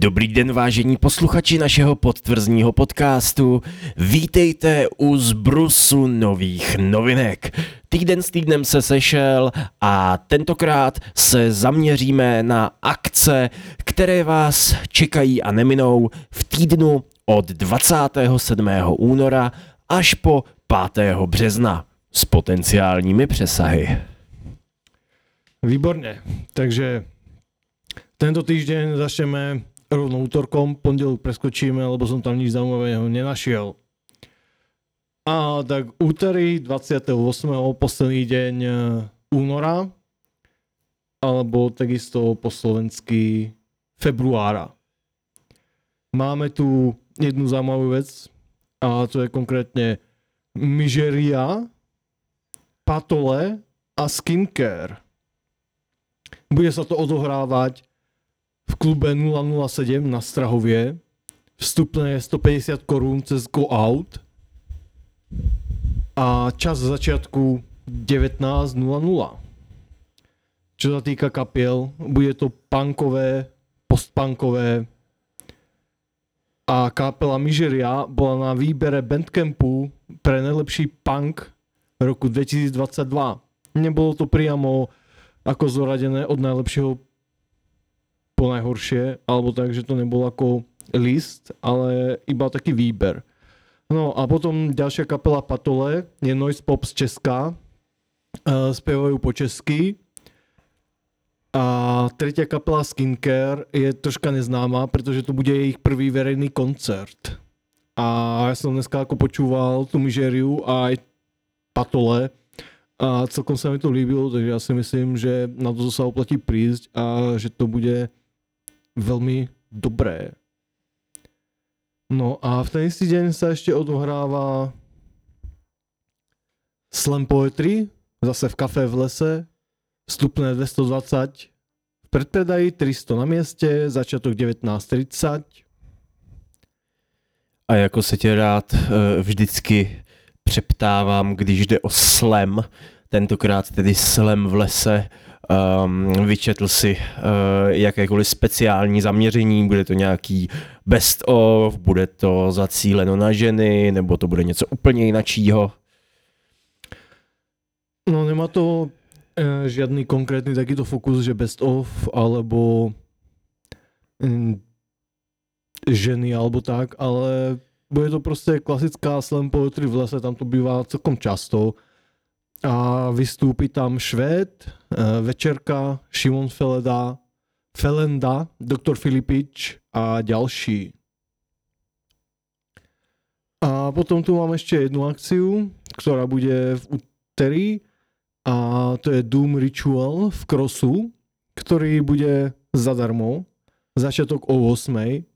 Dobrý den, vážení posluchači našeho podtvrzního podcastu. Vítejte u zbrusu nových novinek. Týden s týdnem se sešel a tentokrát se zaměříme na akce, které vás čekají a neminou v týdnu od 27. února až po 5. března s potenciálními přesahy. Výborne. Takže tento týždeň začneme rovno útorkom, pondelok preskočíme, lebo som tam nič zaujímavého nenašiel. A tak úterý 28. posledný deň e, února, alebo takisto po slovensky februára. Máme tu jednu zaujímavú vec, a to je konkrétne myžeria, patole a skincare. Bude sa to odohrávať v klube 007 na Strahovie. Vstupné je 150 korún cez Go Out. A čas začiatku 19.00. Čo sa týka kapiel, bude to punkové, postpunkové a kapela Mižeria bola na výbere Bandcampu pre najlepší punk roku 2022. Nebolo to priamo ako zoradené od najlepšieho po najhoršie, alebo tak, že to nebol ako list, ale iba taký výber. No a potom ďalšia kapela Patole je Noise Pop z Česka. Uh, spievajú po česky. A tretia kapela Skincare je troška neznáma, pretože to bude ich prvý verejný koncert. A ja som dneska ako počúval tú Mižeriu a aj Patole a celkom sa mi to líbilo, takže ja si myslím, že na to sa oplatí prísť a že to bude veľmi dobré. No a v ten istý deň sa ešte odohráva Slam Poetry, zase v kafe v lese, vstupné 220, v predpredaji 300 na mieste, začiatok 19.30. A jako se tě rád uh, vždycky přeptávám, když jde o slam, tentokrát tedy slam v lese, um, vyčetl si uh, jakékoliv speciální zaměření, bude to nějaký best of, bude to zacíleno na ženy, nebo to bude něco úplně jinačího? No nemá to e, žiadny konkrétny takýto fokus, že best of, alebo mm, ženy, alebo tak, ale bude to prostě klasická slam poetry v lese, tam to bývá celkom často a vystúpi tam Švéd, eh, Večerka, Šimon Feleda, Felenda, doktor Filipič a ďalší. A potom tu mám ešte jednu akciu, ktorá bude v úterý a to je Doom Ritual v Krosu, ktorý bude zadarmo, začiatok o 8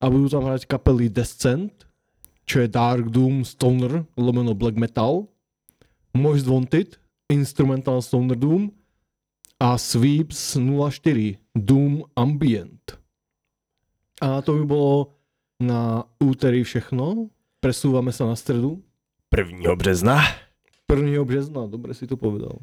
a budú tam hrať kapely Descent, čo je Dark Doom Stoner, lomeno Black Metal Most Wanted, Instrumental Stoner Doom a Sweeps 04 Doom Ambient. A to by bolo na úterý všechno. Presúvame sa na stredu. 1. března. 1. března, dobre si to povedal.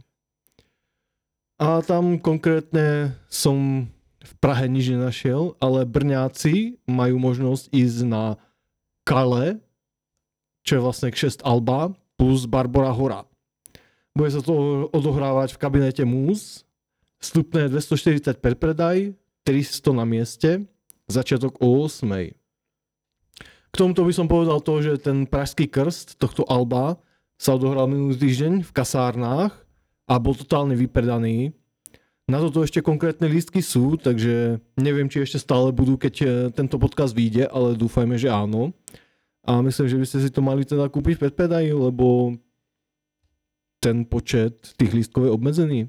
A tam konkrétne som v Prahe nič nenašiel, ale Brňáci majú možnosť ísť na Kale, čo je vlastne 6 Alba, plus Barbora Hora. Bude sa to odohrávať v kabinete MUS. Vstupné 240 per predaj, 300 na mieste, začiatok o 8. K tomuto by som povedal to, že ten pražský krst tohto Alba sa odohral minulý týždeň v kasárnách a bol totálne vypredaný. Na toto ešte konkrétne lístky sú, takže neviem, či ešte stále budú, keď e, tento podcast vyjde, ale dúfajme, že áno. A myslím, že by ste si to mali teda kúpiť v predpredaji, lebo ten počet tých lístkov je obmedzený.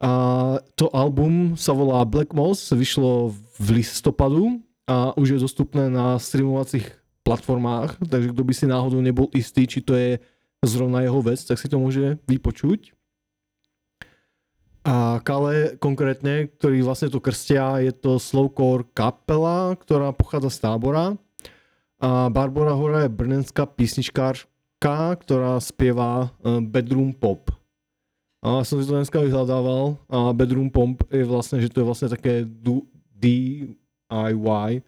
A to album sa volá Black Moss, vyšlo v listopadu a už je dostupné na streamovacích platformách, takže kto by si náhodou nebol istý, či to je zrovna jeho vec, tak si to môže vypočuť. A Kale konkrétne, ktorý vlastne to krstia, je to slowcore kapela, ktorá pochádza z tábora. A Barbara Hora je brnenská písničkár, ktorá spieva eh, bedroom pop. A som si to dneska vyhľadával a bedroom pop je vlastne, že to je vlastne také du, D IY.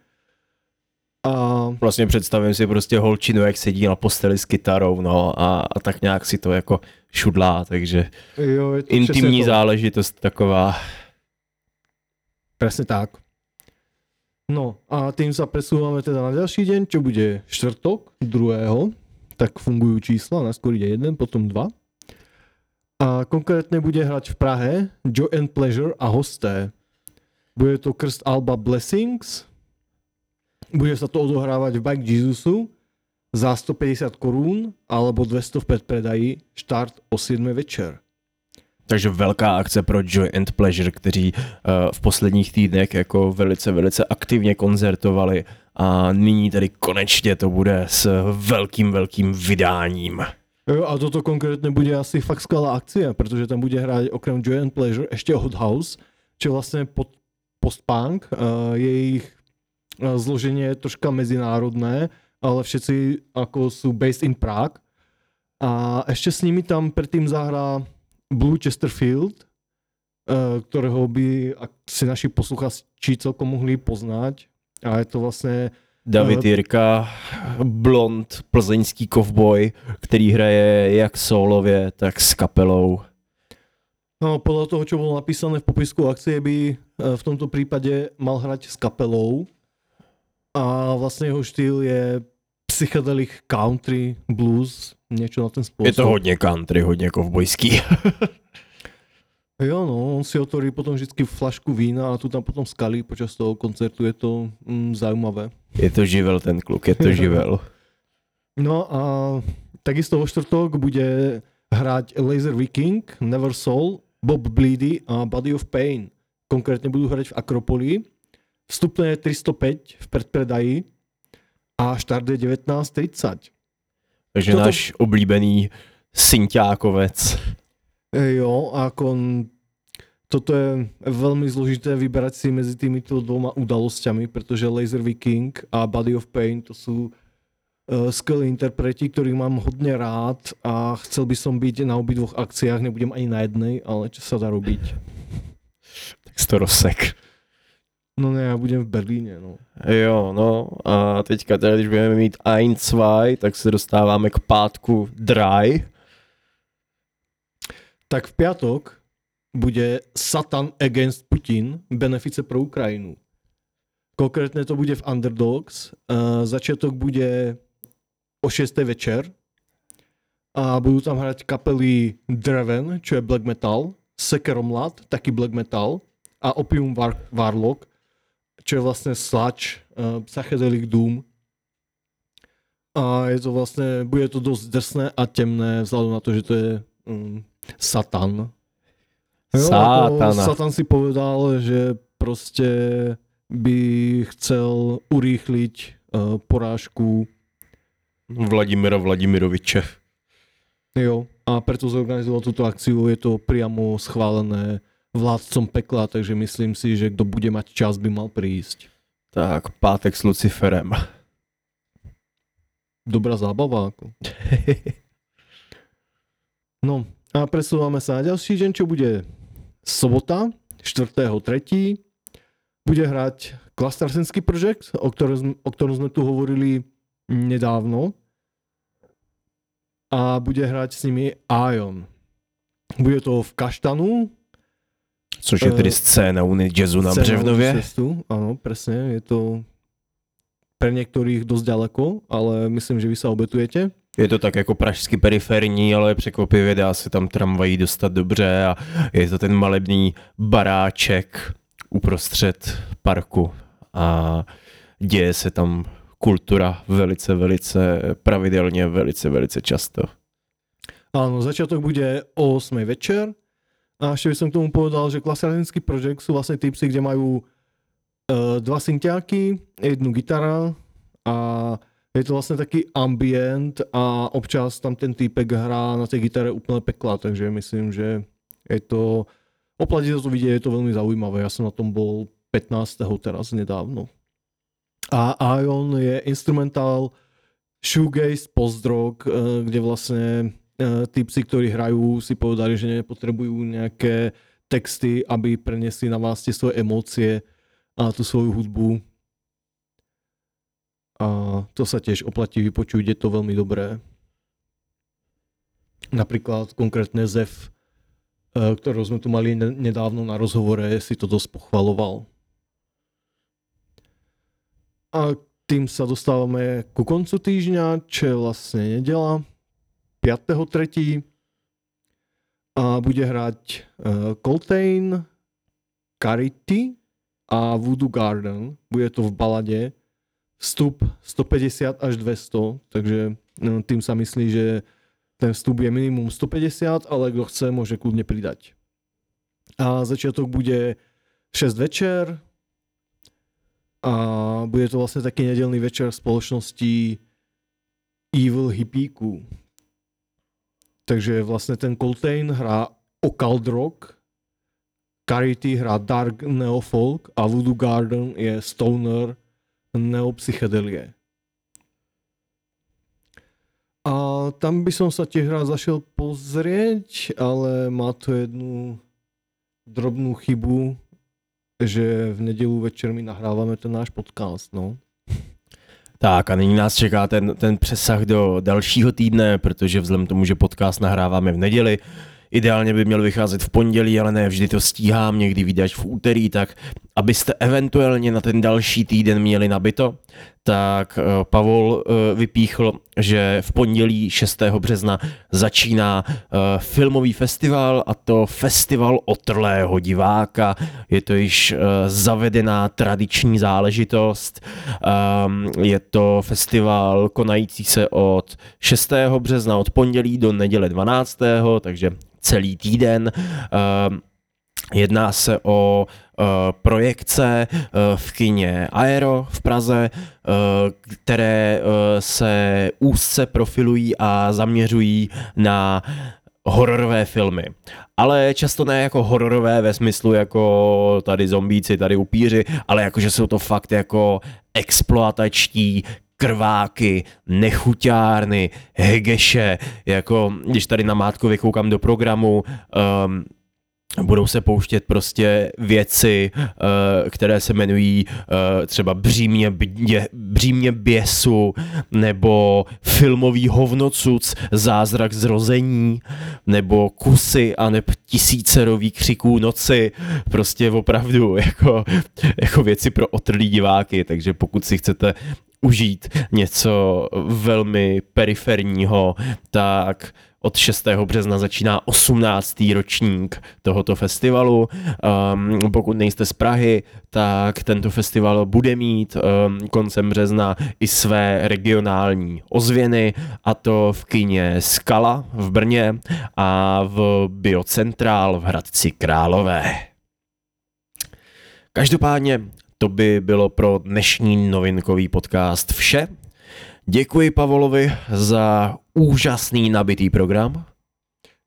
A Vlastně představím si prostě holčinu, jak sedí na posteli s kytarou, no a, a tak nějak si to jako šudlá, takže jo, je to intimní to. záležitost taková. Presne tak. No a tým sa presúvame teda na ďalší deň, čo bude štvrtok, druhého. Tak fungujú čísla, najskôr ide jeden, potom dva. A konkrétne bude hrať v Prahe Joy and Pleasure a hosté. Bude to krst Alba Blessings. Bude sa to odohrávať v Bike Jesusu za 150 korún alebo 200 v predpredaji. Štart o 7 večer. Takže velká akce pro Joy and Pleasure, kteří uh, v posledních týdnech jako velice, velice aktivně koncertovali a nyní tedy konečně to bude s velkým, velkým vydáním. Jo, a toto konkrétne bude asi fakt skvelá akcia, pretože tam bude hrať okrem Joy and Pleasure ešte Hot House, čo je vlastne pod, post-punk. Uh, je ich zloženie je troška medzinárodné, ale všetci ako sú based in Prague. A ešte s nimi tam predtým zahrá Blue Chesterfield, uh, ktorého by si naši posluchači celkom mohli poznať. A je to David Eh, Jirka, blond, plzeňský kovboj, který hraje jak solově, tak s kapelou. No, podľa toho, čo bolo napísané v popisku akcie, by e, v tomto prípade mal hrať s kapelou. A vlastne jeho štýl je psychedelic country, blues, niečo na ten spôsob. Je to hodně country, hodně kovbojský. Jo, no, on si otvorí potom vždycky flašku vína a tu tam potom skalí počas toho koncertu, je to mm, zaujímavé. Je to živel ten kluk, je to živel. No a takisto vo štvrtok bude hrať Laser Viking, Never Soul, Bob Bleedy a Body of Pain. Konkrétne budú hrať v Akropoli. Vstupné je 305 v predpredaji a štart je 19.30. Takže Toto- náš oblíbený synťákovec. E, Jo, ako toto je veľmi zložité vyberať si medzi týmito dvoma udalosťami, pretože Laser Viking a Body of Pain to sú uh, skvelí interpreti, ktorých mám hodne rád a chcel by som byť na obidvoch akciách, nebudem ani na jednej, ale čo sa dá robiť. Tak to rozsek. No ne, já budem v Berlíně, no. Jo, no a teďka teda, když budeme mít ein, zwei, tak se dostáváme k pátku dry. Tak v piatok bude Satan Against Putin, benefice pro Ukrajinu. Konkrétne to bude v Underdogs. Uh, začiatok bude o 6. večer a budú tam hrať kapely Draven, čo je black metal, Sekeromlad, taký black metal a Opium War- Warlock, čo je vlastne sludge, uh, psychedelic doom. A je to vlastne, bude to dosť drsné a temné, vzhľadom na to, že to je um, Satan. Sátana. Ako Satan si povedal, že proste by chcel urýchliť uh, porážku Vladimira Vladimiroviče. Jo, a preto zorganizoval túto akciu, je to priamo schválené vládcom pekla, takže myslím si, že kto bude mať čas, by mal prísť. Tak, pátek s Luciferem. Dobrá zábava. Ako. No a presúvame sa na ďalší deň, čo bude sobota, 4.3. Bude hrať Klastarsenský projekt, o ktorom, o ktorom sme tu hovorili nedávno. A bude hrať s nimi Ion. Bude to v Kaštanu, Což je tedy Eh, scéna Uny jazzu na Břevnově. cestu, áno, presne, je to pre niektorých dosť ďaleko, ale myslím, že vy sa obetujete. Je to tak jako pražsky periferní, ale překvapivě dá se tam tramvají dostat dobře a je to ten malebný baráček uprostřed parku a děje se tam kultura velice, velice pravidelně, velice, velice často. Áno, začiatok bude o 8 večer a ešte by som k tomu povedal, že klasický projekt sú vlastne typsy, kde majú uh, dva syntiáky, jednu gitara a je to vlastne taký ambient a občas tam ten týpek hrá na tej gitare úplne pekla, takže myslím, že je to, oplatí sa to vidieť, je to veľmi zaujímavé. Ja som na tom bol 15. teraz nedávno. A Ion je instrumentál shoegaze, post-rock, eh, kde vlastne typci, ktorí hrajú, si povedali, že nepotrebujú nejaké texty, aby preniesli na vás tie svoje emócie a tú svoju hudbu. a to sa tiež oplatí vypočuť, je to veľmi dobré. Napríklad konkrétne ZEF, e, ktorú sme tu mali nedávno na rozhovore, si to dosť pochvaloval. A tým sa dostávame ku koncu týždňa, čo je vlastne nedela, 5.3. A bude hrať uh, Coltrane, Carity a Voodoo Garden. Bude to v balade. Vstup 150 až 200, takže no, tým sa myslí, že ten vstup je minimum 150, ale kto chce, môže kľudne pridať. A začiatok bude 6 večer, a bude to vlastne taký nedelný večer v spoločnosti Evil Hippíku. Takže vlastne ten Coltrane hrá Occult Rock, Carity hrá Dark Neofolk a Voodoo Garden je Stoner Neopsychedelie. A tam by som sa tiež rád zašiel pozrieť, ale má to jednu drobnú chybu, že v nedělu večer my nahráváme ten náš podcast, no. Tak a nyní nás čeká ten, ten přesah do dalšího týdne, protože vzhledem tomu, že podcast nahráváme v neděli, Ideálně by měl vycházet v pondělí, ale ne vždy to stíhám, někdy vyjde v úterý, tak abyste eventuálně na ten další týden měli nabito, tak eh, Pavol eh, vypíchl, že v pondělí 6. března začíná eh, filmový festival a to festival otrlého diváka. Je to již zavedená tradiční záležitost. Ehm, je to festival konající se od 6. března od pondělí do neděle 12. takže celý týden. Jedná se o uh, projekce uh, v kině Aero v Praze, uh, které se úzce profilují a zaměřují na hororové filmy. Ale často ne jako hororové ve smyslu jako tady zombíci, tady upíři, ale jako, že jsou to fakt jako exploatační krváky, nechuťárny, hegeše, jako když tady na Mátkově koukám do programu, um, budou se pouštět prostě věci, uh, které se jmenují uh, třeba břímě, bě, břímě běsu nebo filmový hovnocuc Zázrak zrození nebo kusy a neb tisícerový křiků noci, prostě opravdu jako, jako věci pro otrlý diváky, takže pokud si chcete užít něco velmi periferního, tak od 6. března začíná 18. ročník tohoto festivalu. Um, pokud nejste z Prahy, tak tento festival bude mít um, koncem března i své regionální ozvěny, a to v kině Skala v Brně a v Biocentrál v Hradci Králové. Každopádně to by bylo pro dnešní novinkový podcast vše. Děkuji Pavolovi za úžasný nabitý program.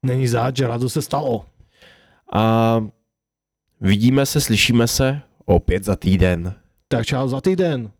Není záč, že se stalo. A vidíme se, slyšíme se opět za týden. Tak čau za týden.